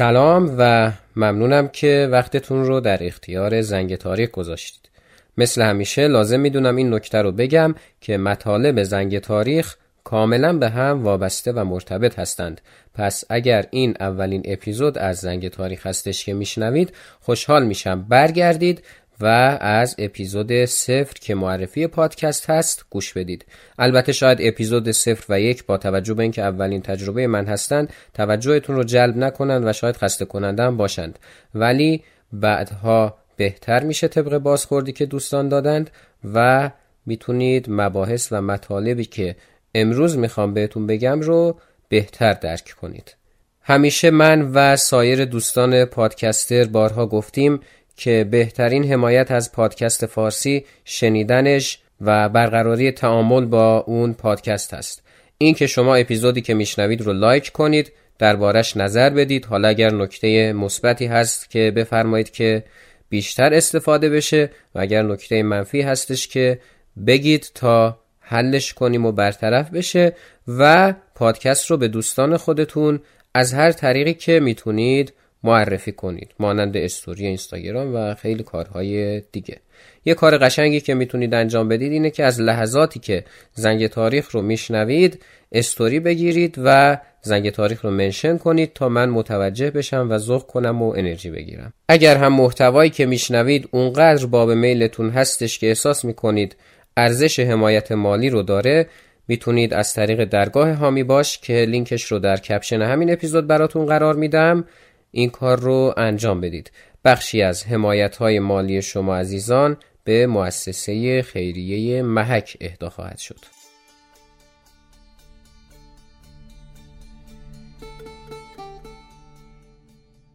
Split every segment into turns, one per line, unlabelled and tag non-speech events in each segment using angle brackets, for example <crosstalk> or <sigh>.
سلام و ممنونم که وقتتون رو در اختیار زنگ تاریخ گذاشتید. مثل همیشه لازم می‌دونم این نکته رو بگم که مطالب زنگ تاریخ کاملا به هم وابسته و مرتبط هستند پس اگر این اولین اپیزود از زنگ تاریخ هستش که میشنوید خوشحال میشم برگردید و از اپیزود صفر که معرفی پادکست هست گوش بدید. البته شاید اپیزود صفر و یک با توجه به اینکه اولین تجربه من هستند توجهتون رو جلب نکنند و شاید خسته کننده هم باشند. ولی بعدها بهتر میشه طبق بازخوردی که دوستان دادند و می‌تونید مباحث و مطالبی که امروز می‌خوام بهتون بگم رو بهتر درک کنید. همیشه من و سایر دوستان پادکستر بارها گفتیم که بهترین حمایت از پادکست فارسی شنیدنش و برقراری تعامل با اون پادکست هست این که شما اپیزودی که میشنوید رو لایک کنید دربارش نظر بدید. حالا اگر نکته مثبتی هست که بفرمایید که بیشتر استفاده بشه و اگر نکته منفی هستش که بگید تا حلش کنیم و برطرف بشه و پادکست رو به دوستان خودتون از هر طریقی که می‌تونید معرفی کنید. مانند استوری اینستاگرام و خیلی کارهای دیگه. یه کار قشنگی که می‌تونید انجام بدید اینه که از لحظاتی که زنگ تاریخ رو میشنوید استوری بگیرید و زنگ تاریخ رو منشن کنید تا من متوجه بشم و ذوق کنم و انرژی بگیرم. اگر هم محتوایی که میشنوید اونقدر باب میلتون هستش که احساس می‌کنید ارزش حمایت مالی رو داره می‌تونید از طریق درگاه هامی باش که لینکش رو در کپشن همین اپیزود براتون قرار میدم. این کار رو انجام بدید. بخشی از حمایت های مالی شما عزیزان به مؤسسه خیریه محک اهدا خواهد شد.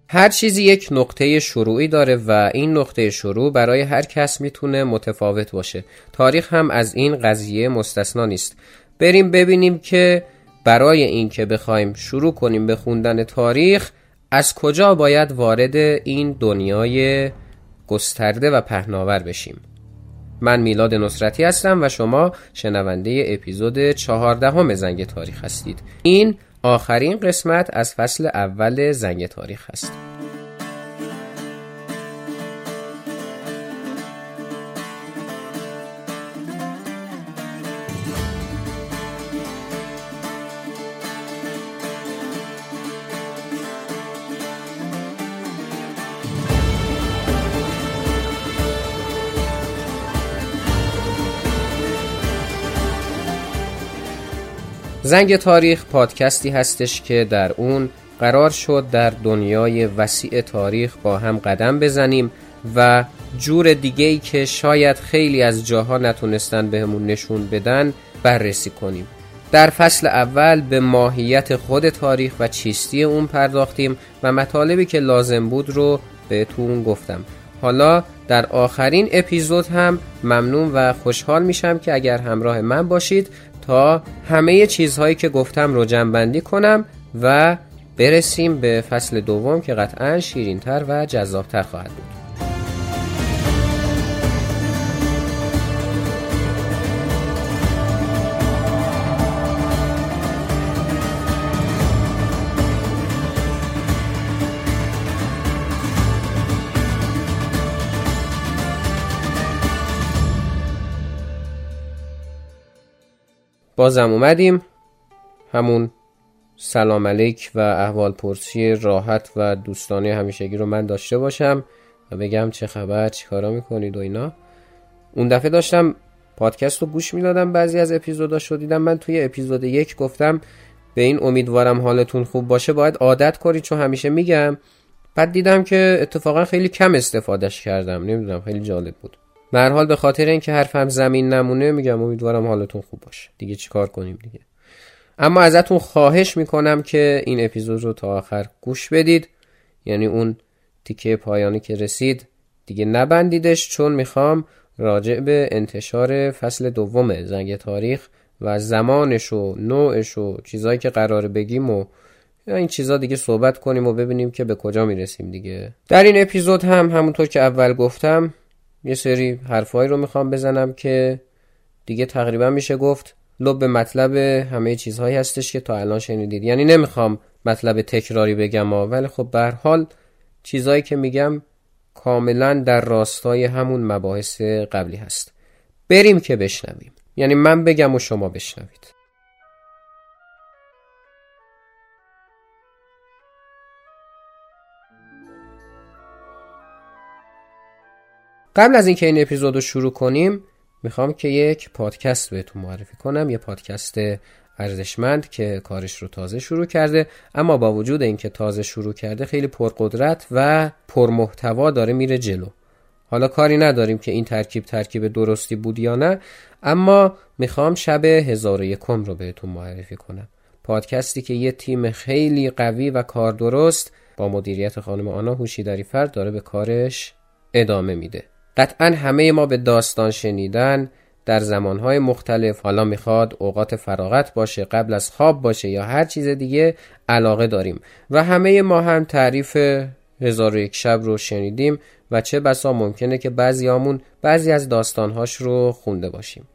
هر چیزی یک نقطه شروعی داره و این نقطه شروع برای هر کس می‌تونه متفاوت باشه. تاریخ هم از این قضیه مستثنا نیست. بریم ببینیم که برای اینکه بخوایم شروع کنیم به خوندن تاریخ از کجا باید وارد این دنیای گسترده و پهناور بشیم؟ من میلاد نصرتی هستم و شما شنونده اپیزود چهاردهم زنگ تاریخ هستید. این آخرین قسمت از فصل اول زنگ تاریخ است. زنگ تاریخ پادکستی هستش که در اون قرار شد در دنیای وسیع تاریخ با هم قدم بزنیم و جور دیگه ای که شاید خیلی از جاها نتونستن بهمون نشون بدن بررسی کنیم. در فصل اول به ماهیت خود تاریخ و چیستی اون پرداختیم و مطالبی که لازم بود رو بهتون گفتم. حالا در آخرین اپیزود هم ممنون و خوشحال میشم که اگر همراه من باشید تا همه چیزهایی که گفتم رو جمعبندی کنم و برسیم به فصل دوم که قطعا شیرینتر و جذابتر خواهد بود. بازم اومدیم. همون سلام علیک و احوال پرسی راحت و دوستانه همیشگی رو من داشته باشم و بگم چه خبر چی کارا می‌کنید و اینا. اون دفعه داشتم پادکست رو گوش می‌دادم بعضی از اپیزودا شد دیدم من توی اپیزود یک گفتم به این امیدوارم حالتون خوب باشه باید عادت کنید چون همیشه میگم. بعد دیدم که اتفاقا خیلی کم استفادهش کردم نمی‌دونم خیلی جالب بود. به حال به خاطر اینکه حرفم زمین نمونه میگم امیدوارم حالتون خوب باشه. دیگه چیکار کنیم دیگه؟ اما ازتون خواهش می‌کنم که این اپیزود رو تا آخر گوش بدید. یعنی اون تیکه پایانی که رسید دیگه نبندیدش چون می‌خوام راجع به انتشار فصل دوم زنگ تاریخ و زمانش و نوعش و چیزایی که قرار بگیم و این چیزا دیگه صحبت کنیم و ببینیم که به کجا می‌رسیم دیگه. در این اپیزود هم همونطور که اول گفتم یه سری حرفایی رو می‌خوام بزنم که دیگه تقریبا میشه گفت لب مطلب همه چیزهایی هستش که تا الان شنیدید. یعنی نمی‌خوام مطلب تکراری بگم ولی خب به حال چیزهایی که میگم کاملا در راستای همون مباحث قبلی هست. بریم که بشنویم. یعنی من بگم و شما بشنوید. قبل از اینکه این اپیزود رو شروع کنیم می‌خوام که یک پادکست بهتون معرفی کنم. یه پادکست ارزشمند که کارش رو تازه شروع کرده اما با وجود اینکه تازه شروع کرده خیلی پرقدرت و پرمحتوا داره میره جلو. حالا کاری نداریم که این ترکیب ترکیب درستی بود یا نه اما می‌خوام شب هزار و یکم رو بهتون معرفی کنم. پادکستی که یه تیم خیلی قوی و کار درست با مدیریت خانم آنا هوشیدری فرد داره به کارش ادامه میده. قطعا همه ما به داستان شنیدن در زمانهای مختلف حالا می‌خواد اوقات فراغت باشه قبل از خواب باشه یا هر چیز دیگه علاقه داریم. و همه ما هم تعریف هزار و یک شب رو شنیدیم و چه بسا ممکنه که بعضی آمون بعضی از داستانهاش رو خونده باشیم.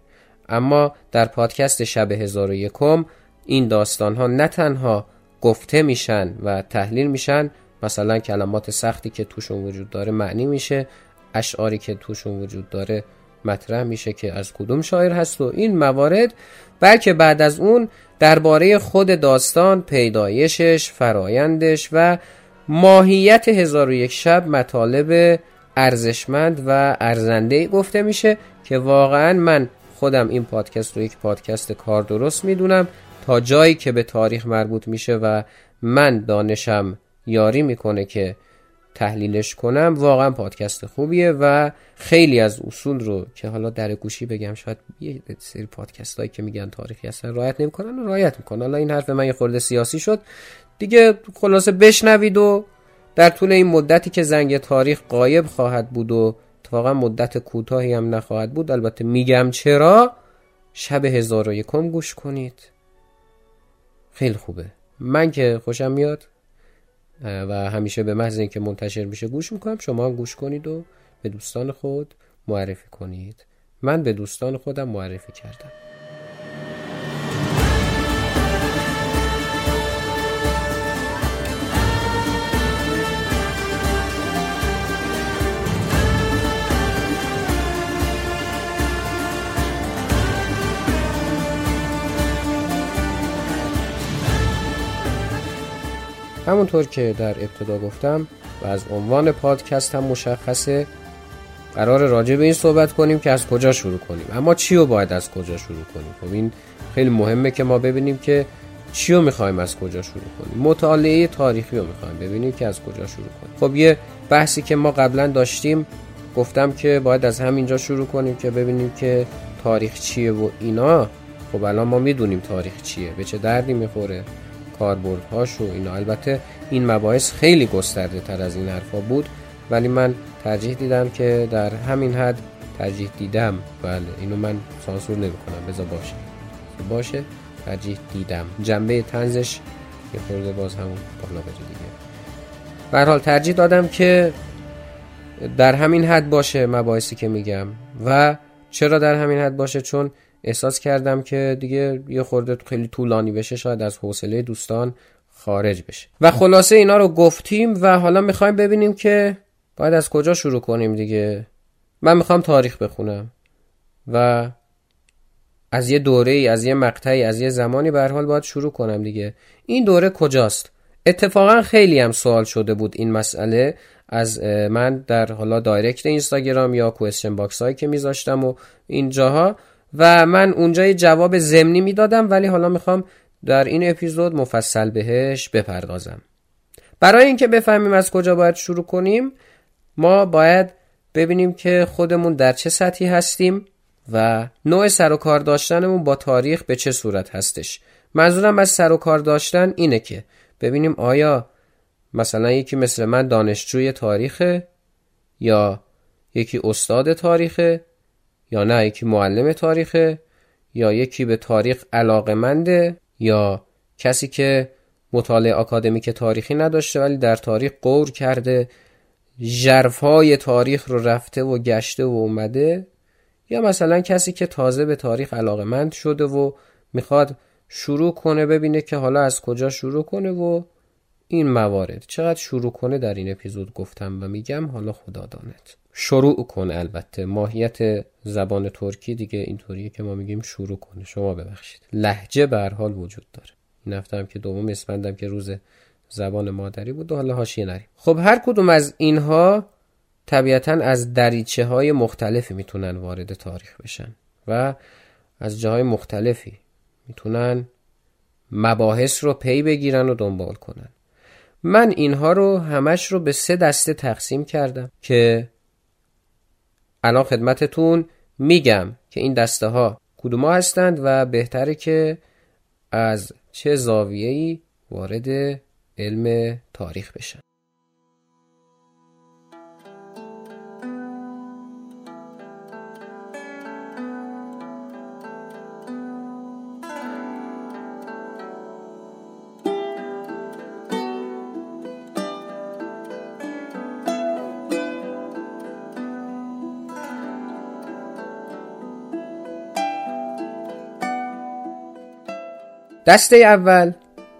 اما در پادکست شب هزار و یکم این داستانها نه تنها گفته میشن و تحلیل میشن مثلا کلمات سختی که توشون وجود داره معنی میشه اشعاری که توشون وجود داره مطرح میشه که از کدوم شاعر هست و این موارد بلکه بعد از اون درباره خود داستان پیدایشش فرایندش و ماهیت هزار و یک شب مطالب ارزشمند و ارزنده گفته میشه که واقعا من خودم این پادکست رو یک پادکست کار درست می‌دونم تا جایی که به تاریخ مربوط میشه و من دانشم یاری می‌کنه که تحلیلش کنم واقعا پادکست خوبیه و خیلی از اصول رو که حالا در گوشی بگم شاید یه سری پادکست هایی که میگن تاریخی هستن رایت نمی‌کنن و رایت می‌کنن. حالا این حرف من یه خورده سیاسی شد. دیگه خلاصه بشنوید و در طول این مدتی که زنگ تاریخ قایب خواهد بود و اتفاقا مدت کوتاهی هم نخواهد بود البته میگم چرا شب هزار و یکم گوش کنید. خیلی خوبه. من که خوشم میاد. و همیشه به محض اینکه منتشر میشه گوش می‌کنم. شما هم گوش کنید و به دوستان خود معرفی کنید. من به دوستان خودم معرفی کردم. همونطور که در ابتدا گفتم و از عنوان پادکست هم مشخصه قرار راجع به این صحبت کنیم که از کجا شروع کنیم. اما چی رو باید از کجا شروع کنیم؟ خب این خیلی مهمه که ما ببینیم که چی رو می‌خوایم از کجا شروع کنیم. مطالعه تاریخی رو می‌خوایم ببینیم که از کجا شروع کنیم. خب یه بحثی که ما قبلا داشتیم گفتم که باید از همینجا شروع کنیم که ببینیم که تاریخ چیه و اینا. خب الان ما می‌دونیم تاریخ چیه به چه دردی می‌خوره. کاربردهاش و اینا. البته این مباحث خیلی گسترده تر از این حرفا بود ولی من ترجیح دیدم که در همین حد ترجیح دیدم. بله اینو من سانسور نمی کنم بذار باشه. باشه. ترجیح دیدم. جنبه تنزش یه خورده باز همون بالا بره دیگه. حال ترجیح دادم که در همین حد باشه مباحثی که میگم. و چرا در همین حد باشه؟ چون احساس کردم که دیگه یه خورده خیلی طولانی بشه شاید از حوصله دوستان خارج بشه. و خلاصه اینا رو گفتیم و حالا می‌خوایم ببینیم که باید از کجا شروع کنیم دیگه. من می‌خوام تاریخ بخونم و از یه دوره ای از یه مقطعی از یه زمانی به حال باید شروع کنم دیگه. این دوره کجاست؟ اتفاقا خیلی هم سوال شده بود این مسئله. از من در حالا direct اینستاگرام یا question box هایی که میذاشتم و اینجاها و من اونجا یه جواب ضمنی می‌دادم ولی حالا می‌خوام در این اپیزود مفصل بهش بپردازم. برای اینکه بفهمیم از کجا باید شروع کنیم ما باید ببینیم که خودمون در چه سطحی هستیم و نوع سر و کار داشتنمون با تاریخ به چه صورت هستش. منظورم از سر و کار داشتن اینه که ببینیم آیا مثلا یکی مثل من دانشجوی تاریخه یا یکی استاد تاریخه یا نه یکی معلم تاریخه یا یکی به تاریخ علاقمنده یا کسی که مطالعه آکادمیک تاریخی نداشته ولی در تاریخ قور کرده ژرفهای تاریخ رو رفته و گشته و اومده یا مثلا کسی که تازه به تاریخ علاقمند شده و می‌خواد شروع کنه ببینه که حالا از کجا شروع کنه و این موارد چقدر شروع کنه در این اپیزود گفتم و میگم حالا خدا داند. شروع کن البته. ماهیت زبان ترکی دیگه اینطوریه که ما میگیم شروع کنه. شما ببخشید. لحجه به حال وجود داره. هم که دوم اسفندم که روز زبان مادری بود و حالا حاشیه نریم. خب هر کدوم از اینها طبیعتا از دریچه های مختلفی می‌تونن وارد تاریخ بشن و از جاهای مختلفی می‌تونن مباحث رو پی بگیرن و دنبال کنن. من اینها رو همش رو به سه دسته تقسیم کردم که الان خدمتتون میگم که این دسته ها کدوم هستند و بهتره که از چه زاویه‌ای وارد علم تاریخ بشن. دسته اول.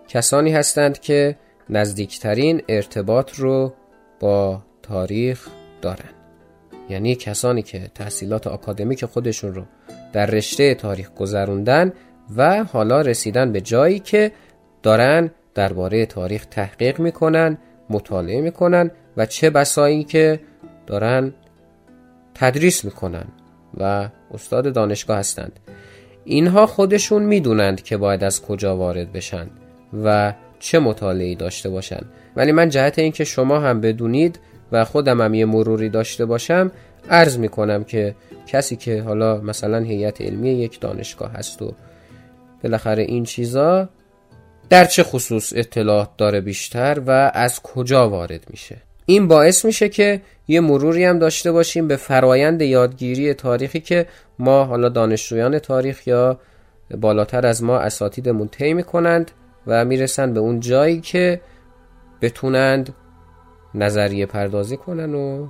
کسانی هستند که نزدیکترین ارتباط رو با تاریخ دارند یعنی کسانی که تحصیلات آکادمیک خودشون رو در رشته تاریخ گذروندن و حالا رسیدن به جایی که دارن درباره تاریخ تحقیق می‌کنن مطالعه می‌کنن و چه بسایی که دارن تدریس می‌کنن و استاد دانشگاه هستند. اینها خودشون می‌دونند که باید از کجا وارد بشن و چه مطالعی داشته باشن. ولی من جهت اینکه شما هم بدونید و خودم هم یه مروری داشته باشم عرض می‌کنم که کسی که حالا مثلا هیئت علمی یک دانشگاه هست و بالاخره این چیزا در چه خصوص اطلاعات داره بیشتر و از کجا وارد میشه؟ این باعث میشه که یه مروری هم داشته باشیم به فرایند یادگیری تاریخی که ما حالا دانشجویان تاریخ یا بالاتر از ما اساتیدمون طی می‌کنند و می‌رسن به اون جایی که بتونند نظریه پردازی کنن و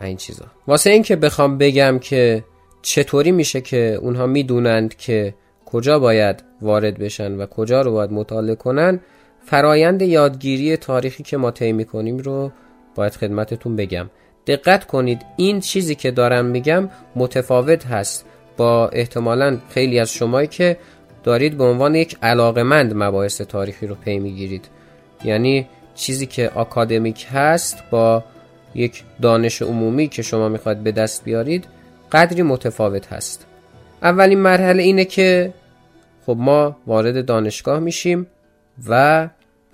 این چیزا. واسه این که بخوام بگم که چطوری میشه که اونها می‌دونند که کجا باید وارد بشن و کجا رو باید مطالعه کنن فرایند یادگیری تاریخی که ما طی می‌کنیم رو باید خدمتتون بگم. دقت کنید این چیزی که دارم میگم متفاوت هست. با احتمالا خیلی از شمایی که دارید به عنوان یک علاقمند مباحث تاریخی رو پی می‌گیرید. یعنی چیزی که آکادمیک هست با یک دانش عمومی که شما می‌خواید به دست بیارید قدری متفاوت هست. اولین مرحله اینه که خب ما وارد دانشگاه میشیم و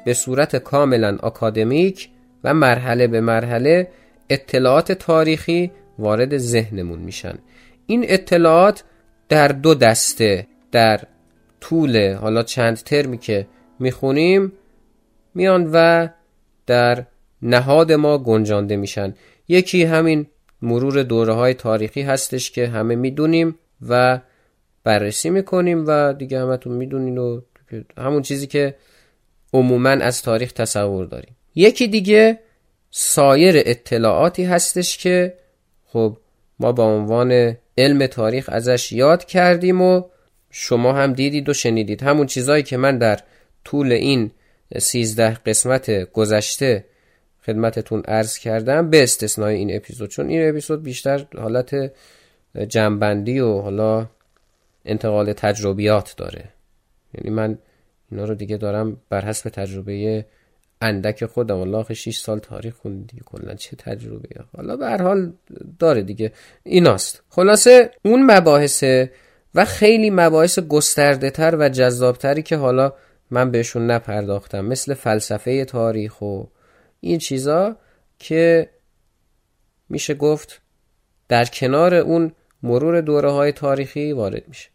به صورت کاملا آکادمیک و مرحله به مرحله اطلاعات تاریخی وارد ذهنمون میشن. این اطلاعات در دو دسته در طول حالا چند ترمی که می‌خونیم میان و در نهاد ما گنجانده میشن. یکی همین مرور دوره های تاریخی هستش که همه می‌دونیم و بررسی می‌کنیم و دیگه همتون می‌دونین و همون چیزی که عموما از تاریخ تصور داریم. یکی دیگه سایر اطلاعاتی هستش که خب ما با عنوان علم تاریخ ازش یاد کردیم و شما هم دیدید و شنیدید. همون چیزهایی که من در طول این سیزده قسمت گذشته خدمتتون عرض کردم به استثنای این اپیزود. چون این اپیزود بیشتر حالت جنبندی و حالا انتقال تجربیات داره. یعنی من اینا رو دیگه دارم بر حسب تجربه اندک خودم والله 6 سال تاریخ خوندی کلا چه تجربه حالا به هر حال داره دیگه. ایناست. خلاصه اون مباحثه و خیلی مباحث گسترده تر و جذابتری که حالا من بهشون نپرداختم. مثل فلسفه تاریخ و این چیزا که میشه گفت در کنار اون مرور دوره های تاریخی وارد میشه.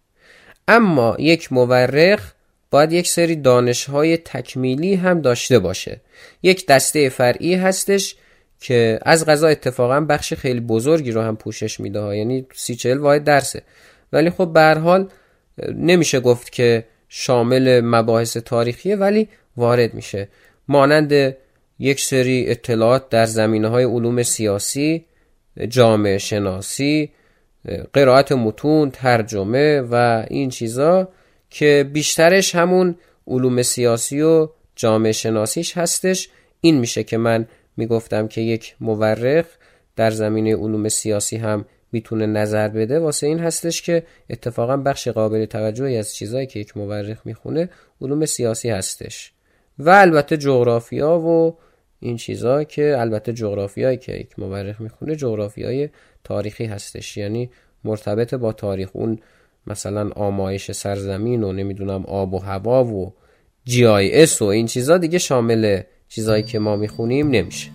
اما یک مورخ باید یک سری دانش های تکمیلی هم داشته باشه. یک دسته فرعی هستش که از غذا اتفاقا بخش خیلی بزرگی رو هم پوشش میده ها یعنی سی چهل واحد درسه. ولی خب به حال نمیشه گفت که شامل مباحث تاریخیه ولی وارد میشه. مانند یک سری اطلاعات در زمینه های علوم سیاسی جامعه شناسی قرائت متون ترجمه و این چیزا. که بیشترش همون علوم سیاسی و جامعه شناسیش هستش. این میشه که من می‌گفتم که یک مورخ در زمینه علوم سیاسی هم می‌تونه نظر بده. واسه این هستش که اتفاقا بخش قابل توجهی از چیزایی که یک مورخ می‌خونه علوم سیاسی هستش. و البته جغرافیا و این چیزا که البته جغرافیایی که یک مورخ می‌خونه جغرافیای تاریخی هستش. یعنی مرتبط با تاریخ. اون مثلا آمایش سرزمین و نمی‌دونم آب و هوا و جی آی اس و این چیزا دیگه شامل چیزایی که ما می‌خونیم نمیشه.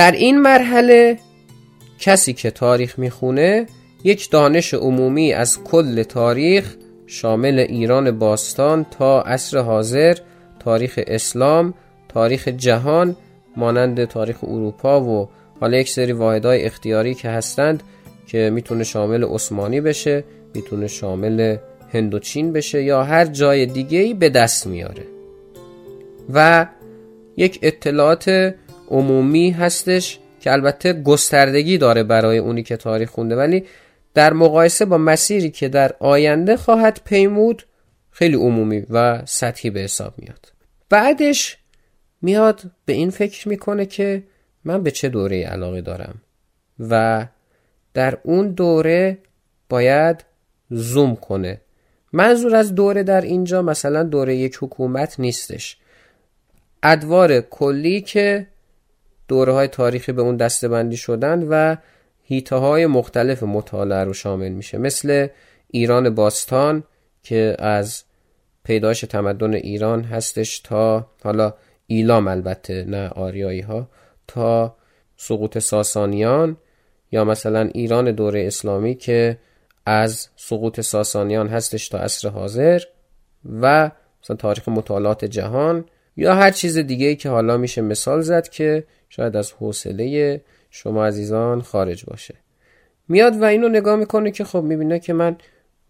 در این مرحله کسی که تاریخ می‌خونه یک دانش عمومی از کل تاریخ شامل ایران باستان تا عصر حاضر تاریخ اسلام تاریخ جهان مانند تاریخ اروپا و حالا یک سری واحدهای اختیاری که هستند که می‌تونه شامل عثمانی بشه می‌تونه شامل هندوچین بشه یا هر جای دیگه ای به دست میاره. و یک اطلاعات عمومی هستش که البته گستردگی داره برای اونی که تاریخ خونده. ولی در مقایسه با مسیری که در آینده خواهد پیمود خیلی عمومی و سطحی به حساب میاد. بعدش میاد به این فکر می‌کنه که من به چه دوره علاقه دارم؟ و در اون دوره باید زوم کنه. منظور از دوره در اینجا مثلا دوره یک حکومت نیستش. ادوار کلی که دوره های تاریخی به اون دسته بندی شدن و هیته های مختلف مطالعه رو شامل میشه. مثل ایران باستان که از پیدایش تمدن ایران هستش تا حالا ایلام البته نه آریایی ها تا سقوط ساسانیان یا مثلا ایران دوره اسلامی که از سقوط ساسانیان هستش تا عصر حاضر و مثلا تاریخ مطالعات جهان یا هر چیز دیگه ای که حالا میشه مثال زد که شاید از حوصله شما عزیزان خارج باشه. میاد و اینو نگاه می‌کنه که خب می‌بینه که من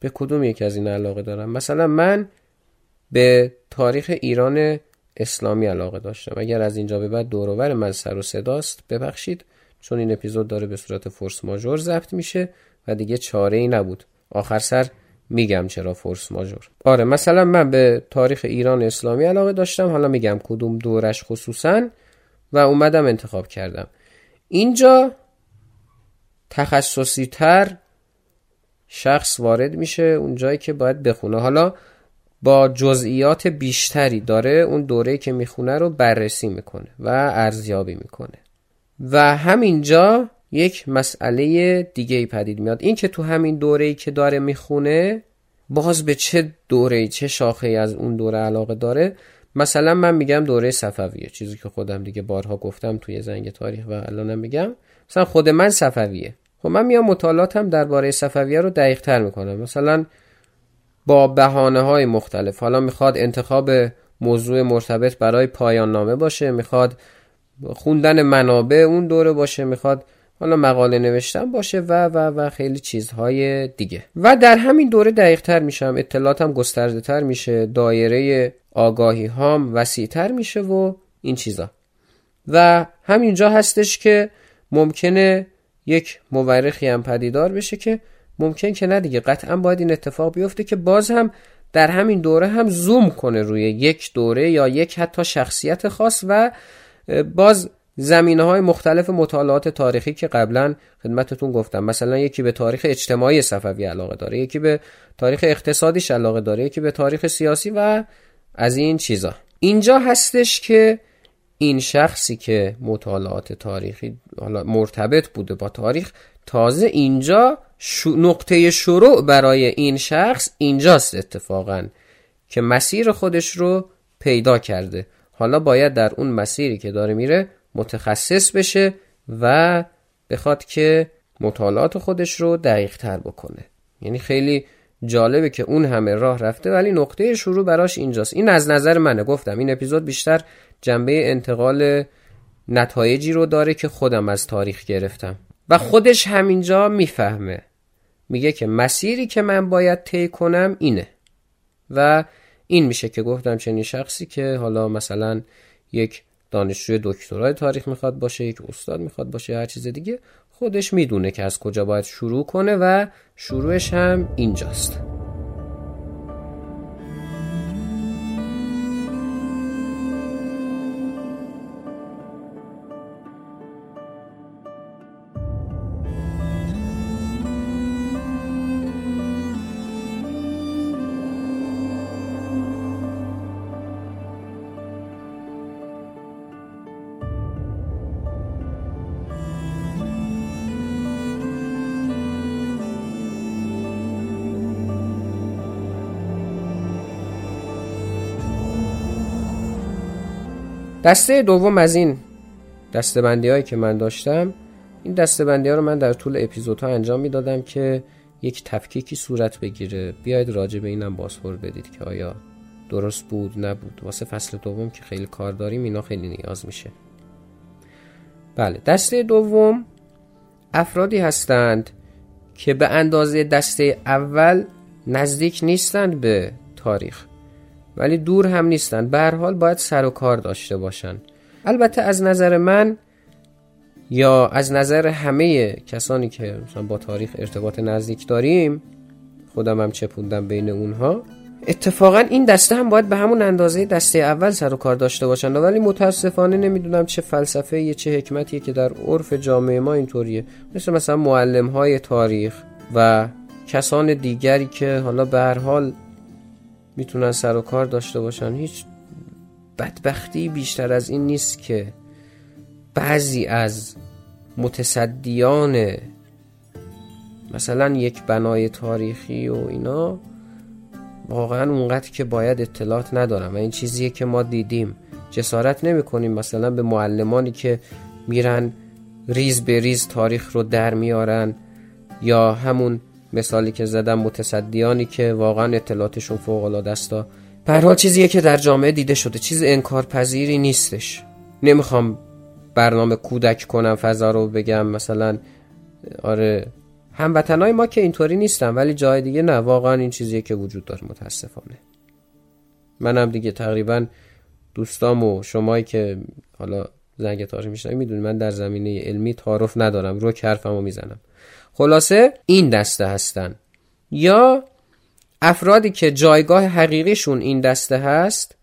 به کدوم یکی از این علاقه دارم. مثلا من به تاریخ ایران اسلامی علاقه داشتم. اگر از اینجا به بعد دورور من سر و صداست ببخشید چون این اپیزود داره به صورت فورس ماژور ضبط میشه و دیگه چاره ای نبود. آخر سر میگم چرا فورس ماژور. آره مثلا من به تاریخ ایران اسلامی علاقه داشتم. حالا میگم کدوم دورش خصوصا. و اومدم انتخاب کردم. اینجا تخصصی تر شخص وارد میشه اون جایی که باید بخونه. حالا با جزئیات بیشتری داره اون دوره که می‌خونه رو بررسی می‌کنه و ارزیابی می‌کنه. و همینجا یک مسئله دیگه ای پدید میاد. این که تو همین دوره ای که داره می‌خونه باز به چه دوره چه شاخه ای از اون دوره علاقه داره مثلا من میگم دوره صفویه. چیزی که خودم دیگه بارها گفتم توی زنگ تاریخ و الانم میگم. مثلا خود من صفویه. خب من میام مطالعاتم درباره صفویه رو دقیق تر می‌کنم. مثلا با بهانه های مختلف. حالا می‌خواد انتخاب موضوع مرتبط برای پایان نامه باشه. می‌خواد خوندن منابع اون دوره باشه. می‌خواد حالا مقاله نوشتن باشه و و و خیلی چیزهای دیگه. و در همین دوره دقیق تر میشم. اطلاعاتم گسترده تر میشه. دایره آگاهی هام وسیع تر میشه و این چیزا. و همینجا هستش که ممکنه یک مورخی هم پدیدار بشه که ممکن که نه دیگه. قطعا باید این اتفاق بیفته که باز هم در همین دوره هم زوم کنه روی یک دوره یا یک حتی شخصیت خاص و باز زمینه های مختلف مطالعات تاریخی که قبلا خدمتتون گفتم. مثلا یکی به تاریخ اجتماعی صفوی علاقه داره یکی به تاریخ اقتصادیش علاقه داره یکی به تاریخ سیاسی و از این چیزا. اینجا هستش که این شخصی که مطالعات تاریخی حالا مرتبط بوده با تاریخ تازه اینجا نقطه شروع برای این شخص اینجاست اتفاقا که مسیر خودش رو پیدا کرده. حالا باید در اون مسیری که داره میره متخصص بشه و بخواد که مطالعات خودش رو دقیق تر بکنه. یعنی خیلی جالبه که اون همه راه رفته ولی نقطه شروع براش اینجاست. این از نظر منه گفتم. این اپیزود بیشتر جنبه انتقال نتایجی رو داره که خودم از تاریخ گرفتم. و خودش همینجا می‌فهمه. میگه که مسیری که من باید طی کنم اینه. و این میشه که گفتم چنین شخصی که حالا مثلا یک دانشجوی دکترای تاریخ می‌خواد باشه یک استاد می‌خواد باشه هر چیز دیگه خودش می‌دونه که از کجا باید شروع کنه و شروعش هم اینجاست. دسته دوم از این دستبندی هایی که من داشتم این دستبندی ها رو من در طول اپیزودها انجام می‌دادم که یک تفکیکی صورت بگیره. بیاید راجع به اینم بازخور بدید که آیا درست بود نبود. واسه فصل دوم که خیلی کار داریم اینا خیلی نیاز میشه. بله دسته دوم افرادی هستند که به اندازه دسته اول نزدیک نیستند به تاریخ. ولی دور هم نیستن. به حال باید سر و کار داشته باشن. البته از نظر من یا از نظر همه کسانی که مثلا با تاریخ ارتباط نزدیک داریم خودم هم چپوندم بین اونها اتفاقا این دسته هم باید به همون اندازه دسته اول سر و کار داشته باشند ولی متاسفانه نمی‌دونم چه فلسفه یه چه حکمتیه که در عرف جامعه ما اینطوریه. مثل مثلا معلم های تاریخ و کسان دیگری که حالا به هر حال می‌تونن سر و کار داشته باشن. هیچ بدبختی بیشتر از این نیست که بعضی از متصدیان مثلا یک بنای تاریخی و اینا واقعا اونقدر که باید اطلاعات ندارم و این چیزیه که ما دیدیم. جسارت نمی کنیم مثلا به معلمانی که میرن ریز به ریز تاریخ رو در میارن یا همون مثالی که زدم متصدیانی که واقعا اطلاعاتشون فوق العاده است. به حال چیزیه که در جامعه دیده شده. چیز انکار پذیری نیستش. نمی‌خوام برنامه کودک کنم فضا رو بگم. مثلا آره هموطنای ما که اینطوری نیستن ولی جای دیگه نه. واقعا این چیزیه که وجود داره متاسفانه. منم دیگه تقریبا دوستام و شمایی که حالا زنگ تاریخ میشنم می‌دونی من در زمینه علمی تعارف ندارم. رو حرفمو می‌زنم. خلاصه این دسته هستن. یا افرادی که جایگاه حقیقیشون این دسته هست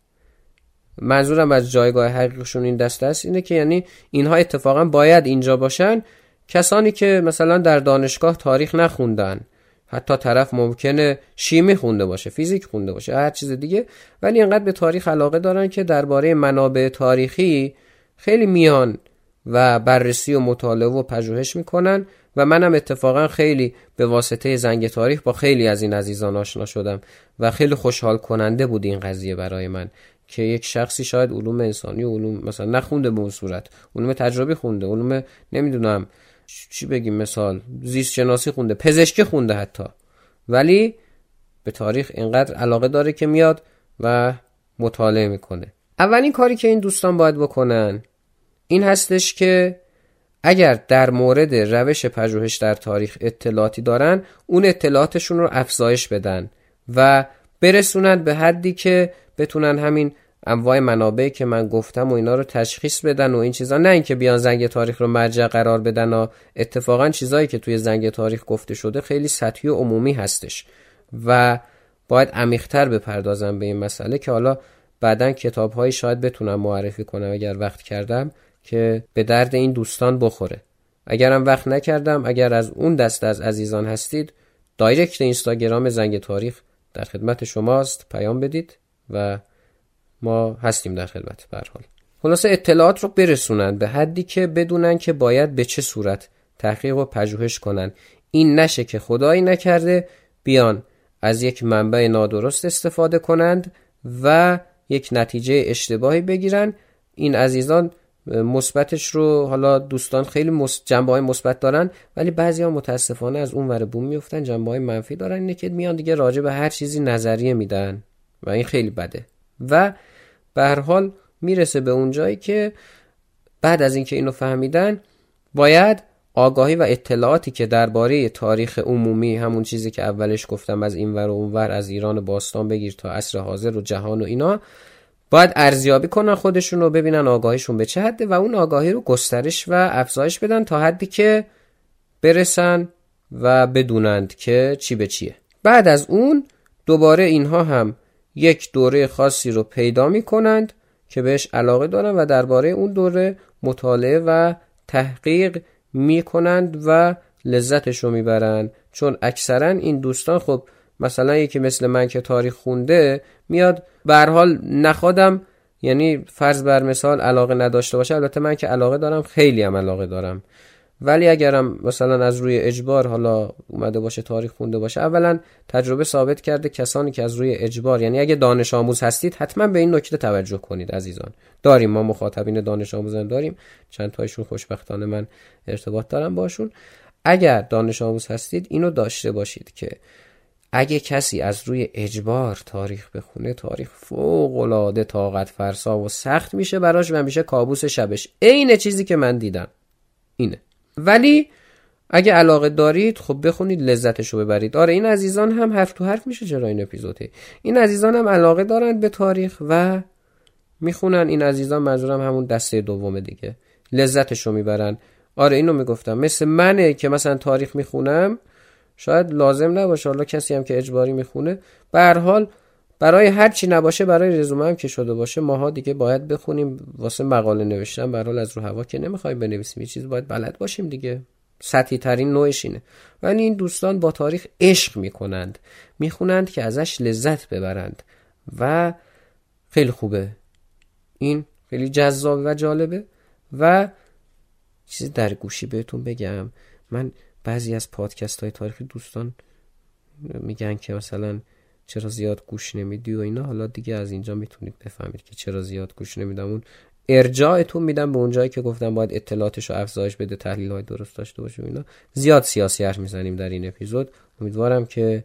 منظورم از جایگاه حقیقیشون این دسته هست اینه که یعنی اینها اتفاقا باید اینجا باشن. کسانی که مثلا در دانشگاه تاریخ نخوندن حتی طرف ممکنه شیمی خونده باشه فیزیک خونده باشه هر چیز دیگه ولی اینقدر به تاریخ علاقه دارن که درباره منابع تاریخی خیلی میان و بررسی و مطالعه و پژوهش می‌کنن. و منم اتفاقا خیلی به واسطه زنگ تاریخ با خیلی از این عزیزان آشنا شدم و خیلی خوشحال کننده بود این قضیه برای من که یک شخصی شاید علوم انسانی علوم مثلا نخونده به اون صورت علوم تجربی خونده علوم نمی‌دونم چی بگیم مثال زیست شناسی خونده پزشکی خونده حتی. ولی به تاریخ اینقدر علاقه داره که میاد و مطالعه می‌کنه. اولین کاری که این دوستان باید بکنن این هستش که اگر در مورد روش پژوهش در تاریخ اطلاعاتی دارن اون اطلاعاتشون رو افزایش بدن و برسونن به حدی که بتونن همین انواع منابعی که من گفتم و اینا رو تشخیص بدن و این چیزا. نه اینکه بیان زنگ تاریخ رو مرجع قرار بدن و اتفاقا چیزایی که توی زنگ تاریخ گفته شده خیلی سطحی و عمومی هستش و باید عمیقتر بپردازم به این مسئله که حالا بعدا کتاب شاید بتونم معرفی کنم اگر وقت کردم. که به درد این دوستان بخوره. اگرم وقت نکردم اگر از اون دست از عزیزان هستید دایرکت اینستاگرام زنگ تاریخ در خدمت شماست پیام بدید و ما هستیم در خدمت به حال. خلاصه اطلاعات رو برسونن به حدی که بدونن که باید به چه صورت تحقیق و پژوهش کنن. این نشه که خدایی نکرده بیان از یک منبع نادرست استفاده کنند و یک نتیجه اشتباهی بگیرن. این عزیزان مثبتش رو حالا دوستان خیلی جنبه های مثبت دارن ولی بعضی ها متاسفانه از اون ور بوم میفتن جنبه های منفی دارن اینه که میان دیگه راجع به هر چیزی نظریه میدن و این خیلی بده. و به هر حال می‌رسه به اون جایی که بعد از اینکه اینو فهمیدن باید آگاهی و اطلاعاتی که درباره تاریخ عمومی همون چیزی که اولش گفتم از این ور و اون ور از ایران باستان بگیر تا عصر حاضر و جهان و اینا باید ارزیابی کنن خودشون رو ببینن آگاهیشون به چه حده و اون آگاهی رو گسترش و افزایش بدن تا حدی که برسن و بدونند که چی به چیه. بعد از اون دوباره اینها هم یک دوره خاصی رو پیدا می کنند که بهش علاقه دارن و درباره اون دوره مطالعه و تحقیق می کنند و لذتش رو می‌برند چون اکثرا این دوستان خب مثلا یکی مثل من که تاریخ خونده میاد به حال نخوادم یعنی فرض بر مثال علاقه نداشته باشه. البته من که علاقه دارم خیلی هم علاقه دارم. ولی اگرم مثلا از روی اجبار حالا اومده باشه تاریخ خونده باشه اولا تجربه ثابت کرده کسانی که از روی اجبار یعنی اگه دانش آموز هستید حتما به این نکته توجه کنید عزیزان. داریم ما مخاطبین دانش آموزان داریم. چند تایشون خوشبختانه من ارتباط دارم باشون. اگر دانش آموز هستید اینو داشته باشید که اگه کسی از روی اجبار تاریخ بخونه تاریخ فوق العاده طاقت فرسا و سخت میشه براش و میشه کابوس شبش. عین چیزی که من دیدم اینه. ولی اگه علاقه دارید خب بخونید لذتش رو ببرید. آره این عزیزان هم حرف تو حرف میشه چرا این اپیزوده؟ این عزیزان هم علاقه دارند به تاریخ و می‌خونن. این عزیزان منظورم همون دسته دومه دیگه. لذتش رو می‌برن. آره اینو می‌گفتم. مثل منه که مثلا تاریخ می‌خونم شاید لازم نباشه. حالا کسی هم که اجباری می‌خونه. به هر حال برای هر چی نباشه برای رزومه هم که شده باشه ماها دیگه باید بخونیم. واسه مقاله نوشتن به حال از رو هوا که نمی‌خوایم بنویسیم. یه چیز باید بلد باشیم دیگه. سطحی ترین نوعش اینه. ولی این دوستان با تاریخ عشق می‌کنند. می‌خونند که ازش لذت ببرند. و خیلی خوبه. این خیلی جذاب و جالبه. و چیزی در گوشی بهتون بگم. من بعضی از پادکست های تاریخی دوستان میگن که مثلا چرا زیاد گوش نمیدی و اینا. حالا دیگه از اینجا می‌تونید بفهمید که چرا زیاد گوش نمیدم. اون ارجاعتون میدم به اونجایی که گفتم باید اطلاعاتش رو افزایش بده تحلیل های درست داشته باشه اینا. زیاد سیاسی حرف می‌زنیم در این اپیزود. امیدوارم که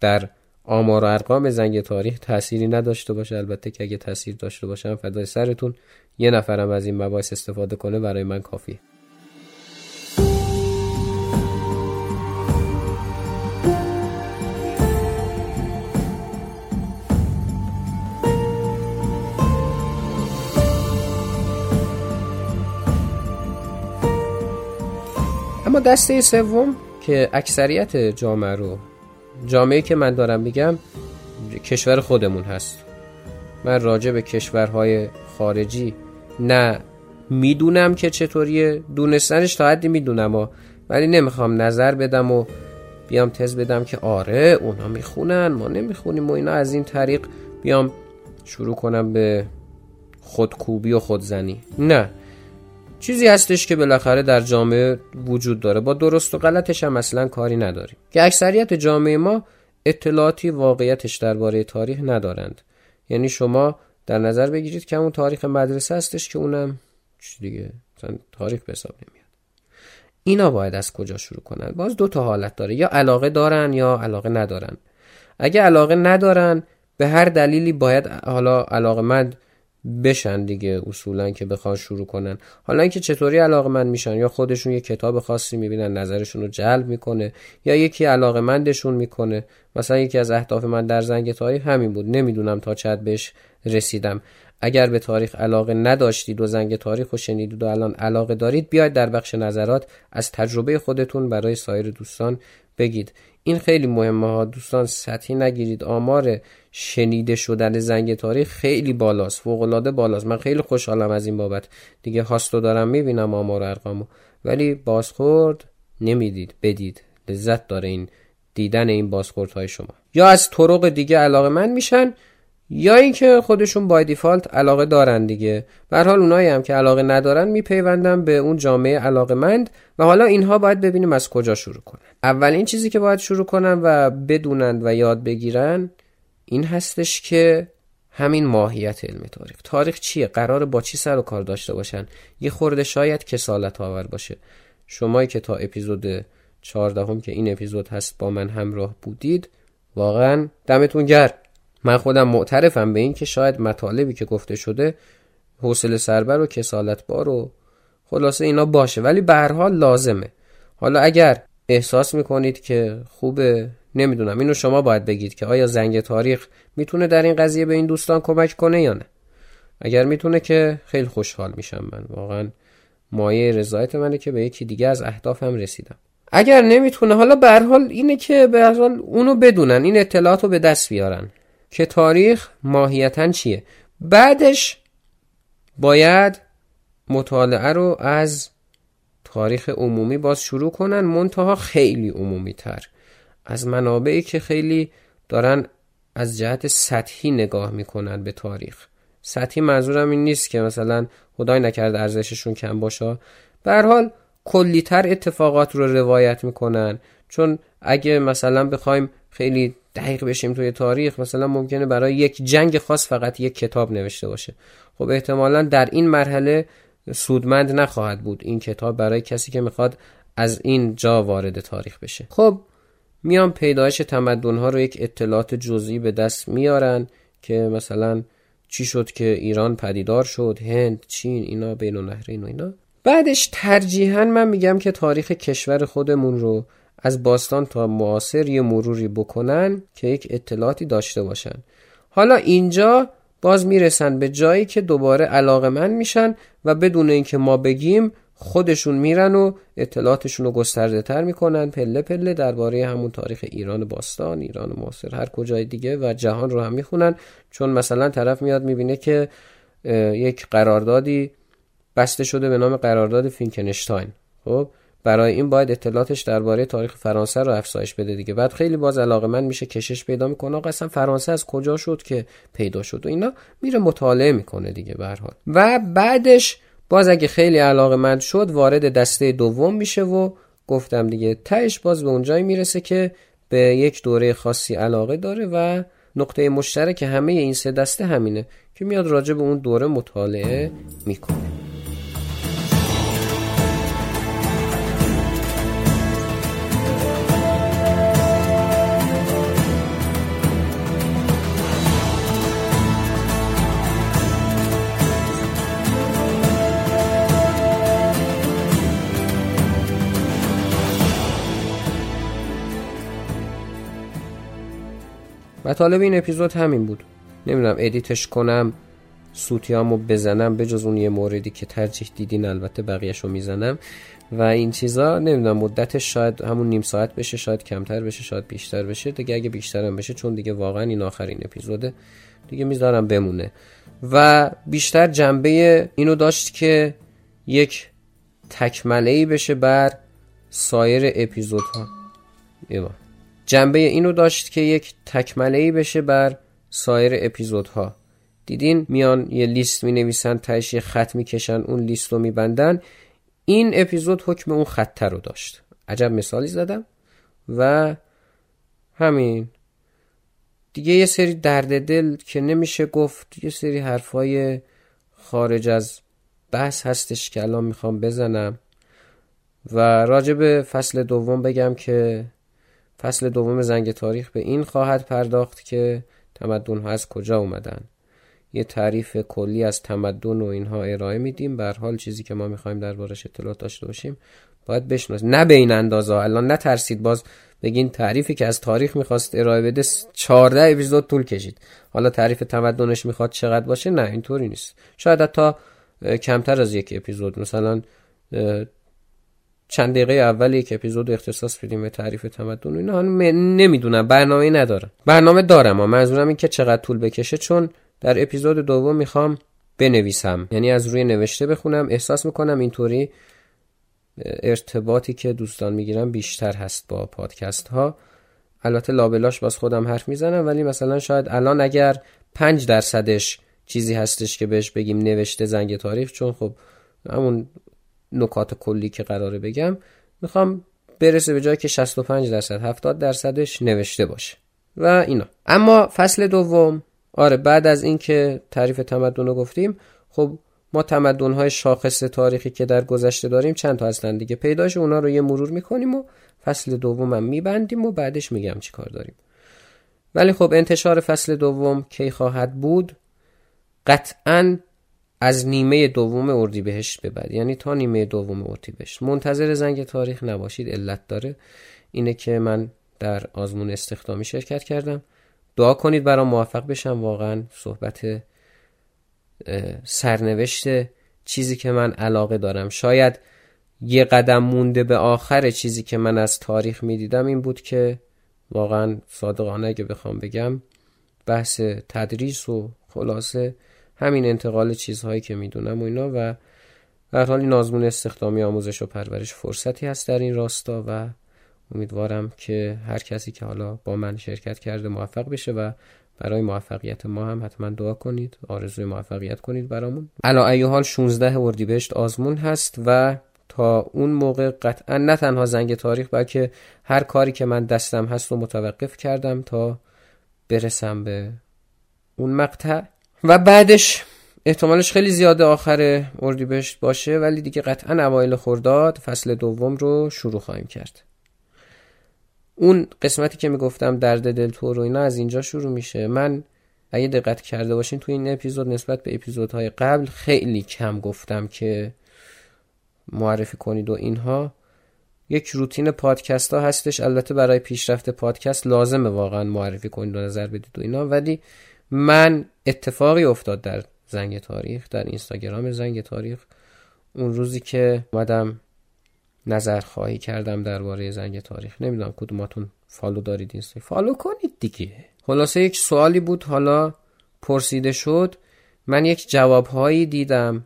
در آمار و ارقام زنگ تاریخ تأثیری نداشته باشه. البته که اگه تاثیر داشته باشه فدای سرتون. یه نفرم از این مباحث استفاده کنه برای من کافیه. اما دسته سوم که اکثریت جامعه رو جامعه که من دارم میگم کشور خودمون هست. من راجع به کشورهای خارجی نه می‌دونم که چطوریه دونستنش تا حدی می‌دونم ولی نمی‌خوام نظر بدم و بیام تز بدم که آره اونا می‌خونن ما نمی‌خونیم و اینا. از این طریق بیام شروع کنم به خودکوبی و خودزنی. نه. چیزی هستش که بالاخره در جامعه وجود داره. با درست و غلطش هم اصلا کاری نداریم. که اکثریت جامعه ما اطلاعاتی واقعیتش درباره تاریخ ندارند. یعنی شما در نظر بگیرید که اون تاریخ مدرسه هستش که اونم چی دیگه تاریخ به حساب نمیاد. اینا باید از کجا شروع کنن؟ باز دو تا حالت داره. یا علاقه دارن یا علاقه ندارن. اگه علاقه ندارن به هر دلیلی باید حالا علاقه مند بشن دیگه اصولا که بخوان شروع کنن. حالا اینکه چطوری علاقه مند میشن؟ یا خودشون یه کتاب خاصی می‌بینن نظرشون رو جلب می‌کنه یا یکی علاقه مندشون می‌کنه؟ مثلا یکی از اهداف من در زنگ تاریخ همین بود. نمی‌دونم تا چند بهش رسیدم. اگر به تاریخ علاقه نداشتید و زنگ تاریخ رو شنیدید و الان علاقه دارید بیاید در بخش نظرات از تجربه خودتون برای سایر دوستان بگید. این خیلی مهمه ها. دوستان سطحی نگیرید. آمار شنیده شدن زنگ تاریخ خیلی بالاست فوق العاده بالاست. من خیلی خوشحالم از این بابت. دیگه هاستو دارم می‌بینم آمار ارقامو. ولی بازخورد نمی‌دید بدید. لذت داره این دیدن این های شما. یا از طرق دیگه علاقه من میشن یا اینکه خودشون بای دیفالت علاقه دارن دیگه. به حال اونایی هم که علاقه ندارن میپیوندن به اون جامعه علاقه مند و حالا اینها باید ببینیم از کجا شروع کنن. اولین چیزی که باید شروع کنن و بدونند و یاد بگیرن این هستش که همین ماهیت علم تاریخ. تاریخ چیه؟ قرار با چی سر و کار داشته باشن؟ یه خورده شاید کسالت آور باشه. شمایی که تا اپیزود چهاردهم که این اپیزود هست با من همراه بودید واقعا دمتون گرم. من خودم معترفم به این که شاید مطالبی که گفته شده حوصله سربر و کسالت بار و خلاصه اینا باشه. ولی به هر حال لازمه. حالا اگر احساس می‌کنید که خوبه نمی‌دونم. اینو شما باید بگید که آیا زنگ تاریخ می‌تونه در این قضیه به این دوستان کمک کنه یا نه. اگر می‌تونه که خیلی خوشحال میشم من. واقعا مایه رضایت منه که به یکی دیگه از اهدافم رسیدم. اگر نمی‌تونه حالا به حال اینه که به حال اونو بدونن این اطلاعات رو به دست بیارن. که تاریخ ماهیتا چیه؟ بعدش باید مطالعه رو از تاریخ عمومی باز شروع کنن منتها خیلی عمومی تر از منابعی که خیلی دارن از جهت سطحی نگاه می‌کنن به تاریخ. سطحی منظورم این نیست که مثلا خدای نکرده ارزششون کم باشه. به هر حال کلیتر اتفاقات رو روایت می‌کنن. چون اگه مثلا بخوایم خیلی دقیق بشیم توی تاریخ مثلا ممکنه برای یک جنگ خاص فقط یک کتاب نوشته باشه. خب احتمالا در این مرحله سودمند نخواهد بود این کتاب برای کسی که می‌خواد از این جا وارد تاریخ بشه. خب میان پیدایش تمدن ها رو یک اطلاعات جزئی به دست میارن که مثلا چی شد که ایران پدیدار شد هند چین اینا بین النهرین و اینا. بعدش ترجیحاً من میگم که تاریخ کشور خودمون رو از باستان تا معاصر یه مروری بکنن که یک اطلاعاتی داشته باشن. حالا اینجا باز می‌رسن به جایی که دوباره علاقه من میشن و بدون اینکه ما بگیم خودشون میرن و اطلاعاتشون رو گسترده تر می‌کنن پله پله درباره همون تاریخ ایران باستان ایران معاصر هر کجای دیگه و جهان رو هم می‌خونن. چون مثلا طرف میاد می‌بینه که یک قراردادی بسته شده به نام قرارداد فینکنشتاین. خب؟ برای این باید اطلاعاتش درباره تاریخ فرانسه رو افزایش بده دیگه. بعد خیلی باز علاقه من میشه کشش پیدا می‌کنه. آقا اصلا فرانسه از کجا شد که پیدا شد؟ و اینا میره مطالعه می‌کنه دیگه به حال. و بعدش باز اگه خیلی علاقه من شد وارد دسته دوم میشه و گفتم دیگه تهش باز به اونجایی می‌رسه که به یک دوره خاصی علاقه داره و نقطه مشترک همه این سه دسته همینه که میاد راجع به اون دوره مطالعه می‌کنه. مطالب این اپیزود همین بود. نمی‌دونم ادیتش کنم سوتیامو بزنم به جز اون یه موردی که ترجیح دیدین البته بقیهشو می‌زنم. و این چیزا نمی‌دونم مدتش شاید همون نیم ساعت بشه شاید کمتر بشه شاید بیشتر بشه. دیگه اگه بیشتر هم بشه چون دیگه واقعا این آخرین اپیزوده دیگه می‌ذارم بمونه. و بیشتر جنبه اینو داشت که یک تکمله ای بشه بر سایر اپیزودها. ایوا جنبه اینو داشت که یک تکمله ای بشه بر سایر اپیزودها. دیدین میان یه لیست می نویسن یه خط می‌کشن اون لیست رو میبندن. این اپیزود حکم اون خطه رو داشت. عجب مثالی زدم. و همین. دیگه یه سری درد دل که نمیشه گفت یه سری حرفای خارج از بحث هستش که الان می‌خوام بزنم. و راجع به فصل دوم بگم که فصل دوم زنگ تاریخ به این خواهد پرداخت که تمدن ها از کجا اومدن. یه تعریف کلی از تمدن و اینها ارائه میدیم. به حال چیزی که ما می‌خوایم دربارش اطلاعات داشته باشیم باید بشناسیم. نه به این اندازه. الان نترسید. باز بگین تعریفی که از تاریخ می‌خواست ارائه بده 14 اپیزود طول کشید. حالا تعریف تمدنش می‌خواد چقدر باشه؟ نه اینطوری نیست. شاید حتی کمتر از یک اپیزود. مثلا چند دقیقه اول یک اپیزود اختصاص بدیم به تعریف تمدن اینا. نمی‌دونم برنامه ندارم. برنامه دارم اما منظورم این که چقدر طول بکشه چون در اپیزود دوم می‌خوام بنویسم. یعنی از روی نوشته بخونم. احساس می‌کنم اینطوری ارتباطی که دوستان می‌گیرم بیشتر هست با پادکست ها البته لابلاش باز خودم حرف می‌زنم ولی مثلا شاید الان اگر پنج درصدش چیزی هستش که بهش بگیم نوشته زنگ تاریخ چون خب همون نکات کلی که قراره بگم می‌خوام برسه به جایی که 65 درصد 70 درصدش نوشته باشه. و اینا. اما فصل دوم آره بعد از اینکه تعریف تمدن رو گفتیم خب ما تمدن های شاخص تاریخی که در گذشته داریم چند تا هستن دیگه. پیداش اونا رو یه مرور می‌کنیم و فصل دوم هم میبندیم و بعدش میگم چی کار داریم. ولی خب انتشار فصل دوم کی خواهد بود؟ قطعا از نیمه دوم اردیبهشت به بعد یعنی تا نیمه دوم اردیبهشت. منتظر زنگ تاریخ نباشید علت داره. اینه که من در آزمون استخدامی شرکت کردم. دعا کنید برام موفق بشم. واقعا صحبت سرنوشت چیزی که من علاقه دارم. شاید یه قدم مونده به آخر چیزی که من از تاریخ می‌دیدم این بود که واقعا صادقانه اگه بخوام بگم بحث تدریس و خلاصه همین انتقال چیزهایی که می‌دونم و اینا و در حال این آزمون استخدامی آموزش و پرورش فرصتی هست در این راستا و امیدوارم که هر کسی که حالا با من شرکت کرده موفق بشه و برای موفقیت ما هم حتما دعا کنید آرزوی موفقیت کنید برامون. علا ای حال 16 اردیبهشت آزمون هست و تا اون موقع قطعا نه تنها زنگ تاریخ بلکه هر کاری که من دستم هست رو متوقف کردم تا برسم به اون مقطع. و بعدش احتمالش خیلی زیاده آخر اردیبهشت باشه ولی دیگه قطعا اوایل خرداد فصل دوم رو شروع خواهیم کرد. اون قسمتی که می‌گفتم درد دل تو رو اینا از اینجا شروع میشه. من اگه دقت کرده باشین تو این اپیزود نسبت به اپیزودهای قبل خیلی کم گفتم که معرفی کنید و اینها. یک روتین پادکست ها هستش. البته برای پیشرفت پادکست لازمه واقعا معرفی کنید و نظر بدید و اینا. ولی من اتفاقی افتاد در زنگ تاریخ در اینستاگرام زنگ تاریخ. اون روزی که اومدم نظر خواهی کردم درباره زنگ تاریخ. نمی‌دونم کدوماتون follow دارید اینستا follow کنید دیگه. خلاصه یک سوالی بود حالا پرسیده شد. من یک جوابهایی دیدم.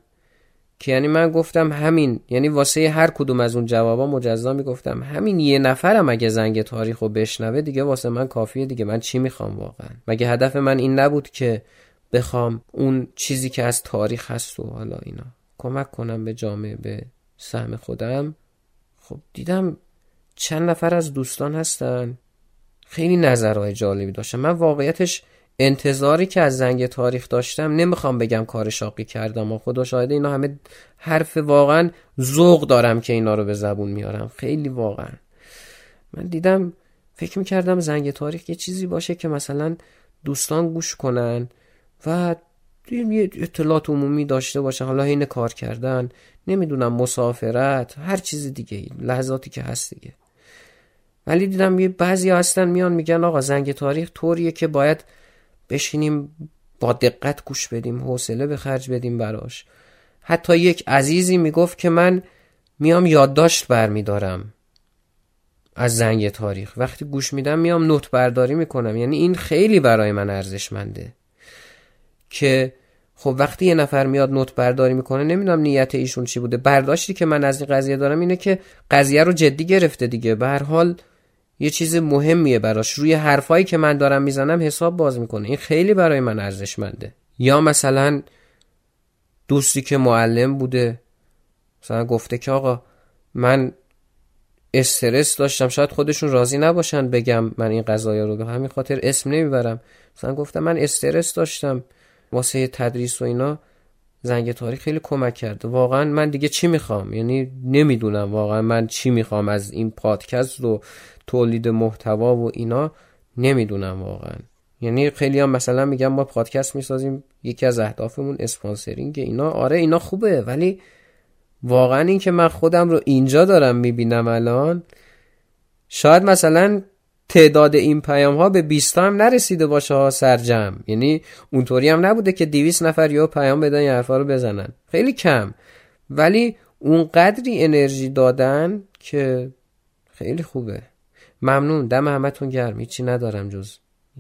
که یعنی من گفتم همین یعنی واسه هر کدوم از اون جوابا مجزا می‌گفتم همین یه نفرم اگه زنگ تاریخ رو بشنوه دیگه واسه من کافیه دیگه. من چی می‌خوام واقعا؟ مگه هدف من این نبود که بخوام اون چیزی که از تاریخ هست و حالا اینا کمک کنم به جامعه به سهم خودم؟ خب دیدم چند نفر از دوستان هستن. خیلی نظرهای جالبی داشتم من واقعیتش انتظاری که از زنگ تاریخ داشتم نمی‌خوام بگم کار شاقی کردم. و خدا شاهده اینا همه حرف واقعا ذوق دارم که اینا رو به زبون میارم. خیلی واقعا. من دیدم فکر می‌کردم زنگ تاریخ یه چیزی باشه که مثلا دوستان گوش کنن و یه اطلاعات عمومی داشته باشه حالا حین کار کردن نمی‌دونم مسافرت هر چیز دیگه لحظاتی که هست دیگه. ولی دیدم یه بعضی هستن میان میگن آقا زنگ تاریخ طوریه که باید بشینیم با دقت گوش بدیم حوصله به خرج بدیم براش. حتی یک عزیزی می‌گفت که من میام یادداشت برمیدارم از زنگ تاریخ. وقتی گوش میدم میام نوت برداری می‌کنم. یعنی این خیلی برای من ارزشمنده که خب وقتی یه نفر میاد نوت برداری می‌کنه نمی‌دونم نیت ایشون چی بوده. برداشتی که من از این قضیه دارم اینه که قضیه رو جدی گرفته دیگه. به هر حال یه چیز مهمیه براش. روی حرفایی که من دارم می‌زنم حساب باز می‌کنه. این خیلی برای من ارزشمنده. یا مثلا دوستی که معلم بوده مثلا گفته که آقا من استرس داشتم شاید خودشون راضی نباشن بگم من این قضايا رو. به همین خاطر اسم نمی‌برم. مثلا گفتم من استرس داشتم واسه تدریس و اینا. زنگ تاریخ خیلی کمک کرده. واقعا من دیگه چی می‌خوام؟ یعنی نمی‌دونم واقعا من چی می‌خوام از این پادکست و تولید محتوا و اینا نمی‌دونم واقعا. یعنی خیلی هم مثلا میگم ما پادکست می‌سازیم یکی از اهدافمون اسپانسرینگ اینا. آره اینا خوبه ولی واقعا این که من خودم رو اینجا دارم می‌بینم الان شاید مثلا تعداد این پیام ها به 20 هم نرسیده باشه ها سرجم. یعنی اونطوری هم نبوده که 200 نفر یا پیام بدن این حرفا رو بزنن. خیلی کم. ولی اون قدری انرژی دادن که خیلی خوبه. ممنون. دم همتون گرم. هیچی ندارم جز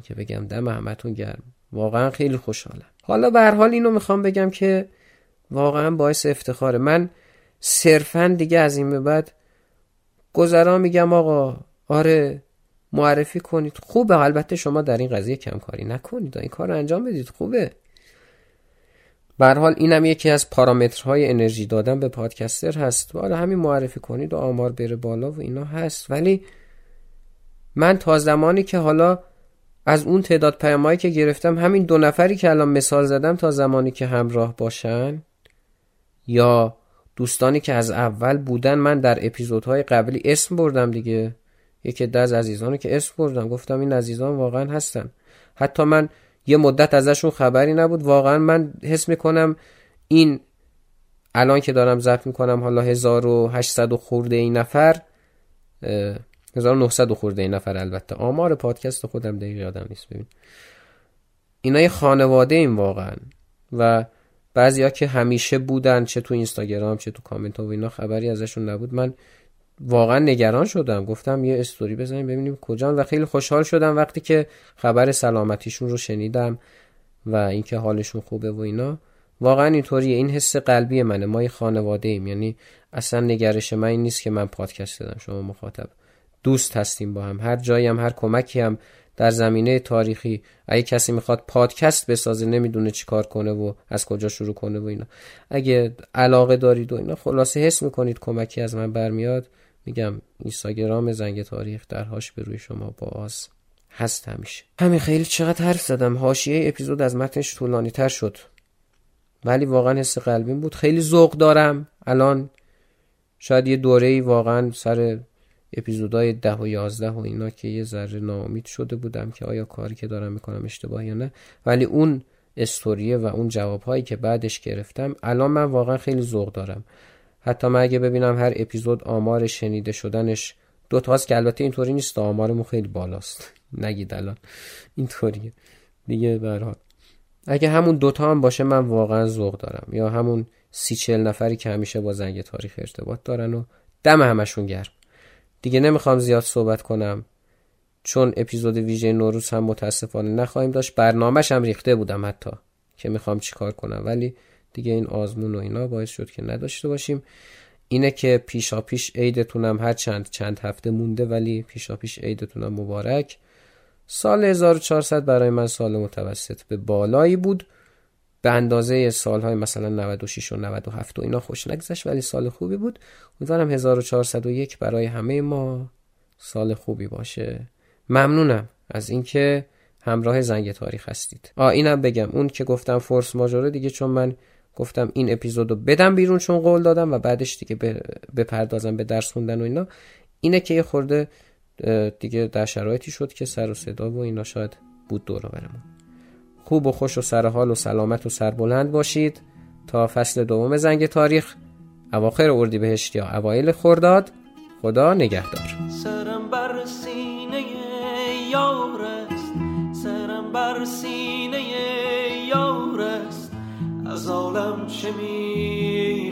که بگم دم همتون گرم. واقعا خیلی خوشحالم. حالا به هر حال اینو می‌خوام بگم که واقعا باعث افتخاره. من صرفا دیگه از این به بعد گذرا میگم آقا. آره معرفی کنید. خوبه البته شما در این قضیه کمکاری نکنید. این کار رو انجام بدید. خوبه. به حال اینم یکی از پارامترهای انرژی دادن به پادکستر هست. حالا همین معرفی کنید و آمار بره بالا و اینا هست. ولی من تا زمانی که حالا از اون تعداد پیامایی که گرفتم همین دو نفری که الان مثال زدم تا زمانی که همراه باشن یا دوستانی که از اول بودن من در اپیزودهای قبلی اسم بردم دیگه. یکی ده از عزیزانی که اسم بردم گفتم این عزیزان واقعا هستن. حتی من یه مدت ازشون خبری نبود. واقعا من حس می‌کنم این الان که دارم ضبط می‌کنم حالا 1800 خورده این نفر 1900 خورده این نفر البته. آمار پادکست خودم دقیق یادم نیست. ببین. اینا یه خانواده این واقعا. و بعضیا که همیشه بودن چه تو اینستاگرام چه تو کامنت ها و اینا خبری ازشون نبود. من واقعا نگران شدم. گفتم یه استوری بزنیم ببینیم کجا و خیلی خوشحال شدم وقتی که خبر سلامتیشون رو شنیدم و اینکه حالشون خوبه و اینا. واقعا اینطوریه. این حس قلبی منه. ما یه خانواده ایم. یعنی اصلا نگرش من این نیست که من پادکست دادم شما مخاطب دوست هستیم با هم. هر جایی هم هر کمکی هم در زمینه تاریخی. اگه کسی می‌خواد پادکست بسازه نمی‌دونه چی کار کنه و از کجا شروع کنه و اینا. اگه علاقه دارید و اینا خلاصه حس می‌کنید کمکی از من برمیاد. میگم اینستاگرام زنگ تاریخ درهاش به روی شما باز هست همیشه. همین خیلی چقدر حرف زدم. حاشیه اپیزود از متنش طولانی تر شد. ولی واقعا حس قلبیم بود. خیلی ذوق دارم. الان شاید یه دوره واقعا سر اپیزودهای ده و یازده و اینا که یه ذره ناامید شده بودم که آیا کاری که دارم می‌کنم اشتباه یا نه. ولی اون استوریه و اون جوابهایی که بعدش گرفتم الان من واقعا خیلی ذوق دارم. حتی من اگه ببینم هر اپیزود آمار شنیده شدنش دو تاست که البته اینطوری نیست آمارمون خیلی بالاست. <laughs> نگید الان. اینطوریه. دیگه برحال اگه همون دوتا هم باشه من واقعا ذوق دارم. یا همون سی چل نفری که همیشه با زنگ تاریخ ارتباط دارن و دم همشون گرم. دیگه نمی‌خوام زیاد صحبت کنم. چون اپیزود ویژه نوروز هم متاسفانه نخواهیم داشت. برنامهش هم ریخته بودم حتی که می‌خوام چیکار کنم. ولی دیگه این آزمون و اینا باعث شد که نداشته باشیم. اینه که پیشا پیش عیدتونم هر چند چند هفته مونده ولی پیشا پیش عیدتونم مبارک. سال 1400 برای من سال متوسط به بالایی بود. به اندازه سالهای مثلا 96 و 97 و اینا خوش نگذشت ولی سال خوبی بود. امیدوارم 1401 برای همه ما سال خوبی باشه. ممنونم از اینکه همراه زنگ تاریخ هستید. آ اینم بگم. اون که گفتم فورس ماژوره دیگه چون من گفتم این اپیزودو بدم بیرون چون قول دادم و بعدش دیگه بپردازم به درس خوندن و اینا. اینه که یه خورده دیگه در شرایطی شد که سر و صدا و اینا شاید بود دور برمون. خوب و خوش و سرحال و سلامت و سربلند باشید تا فصل دوم زنگ تاریخ اواخر اردیبهشت یا اوایل خرداد. خدا نگهدار. از عالم چه می‌خواهم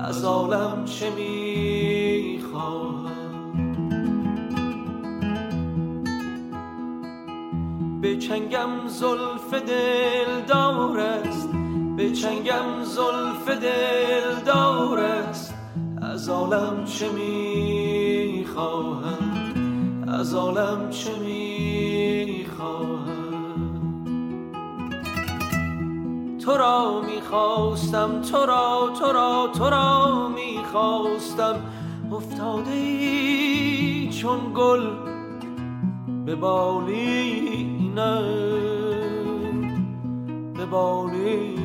از عالم چه می‌خواهم به چنگم زلف دل دار است به چنگم زلف دل دار است. از عالم چه می‌خواهم از عالم چه می‌خواهم تو را می‌خواستم تو را تو را تو را می‌خواستم. افتاده ای چون گل به بالینم به بالینم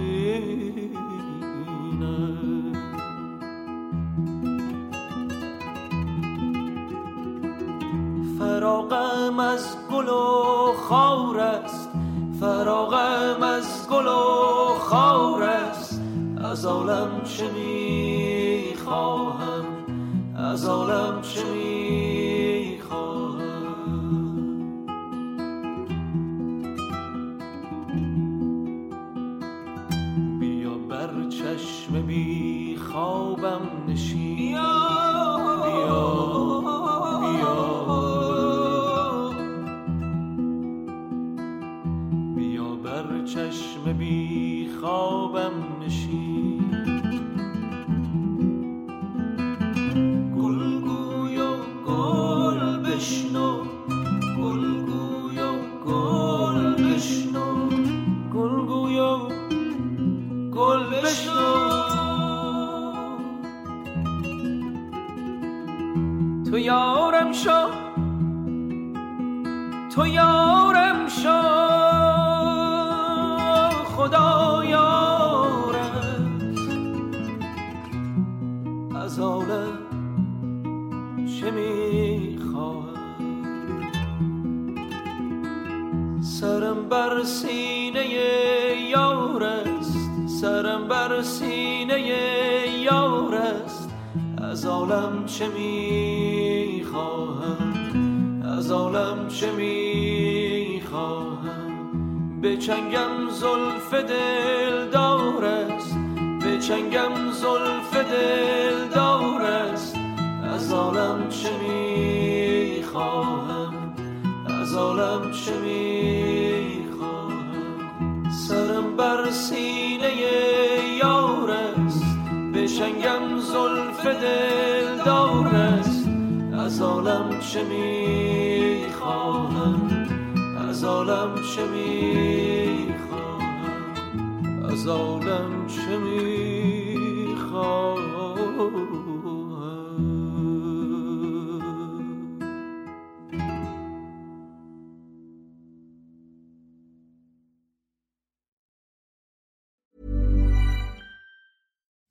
فراغم از گل و خار فراغم از گل و خار است. از عالم چه می‌خواهم؟ از عالم چه می‌خواهم؟ بیا بر چشم بی خوابم نشین. دل است. از عالم چه می‌خواهم؟ از عالم چه می‌خواهم؟ از عالم چه می‌خواهم؟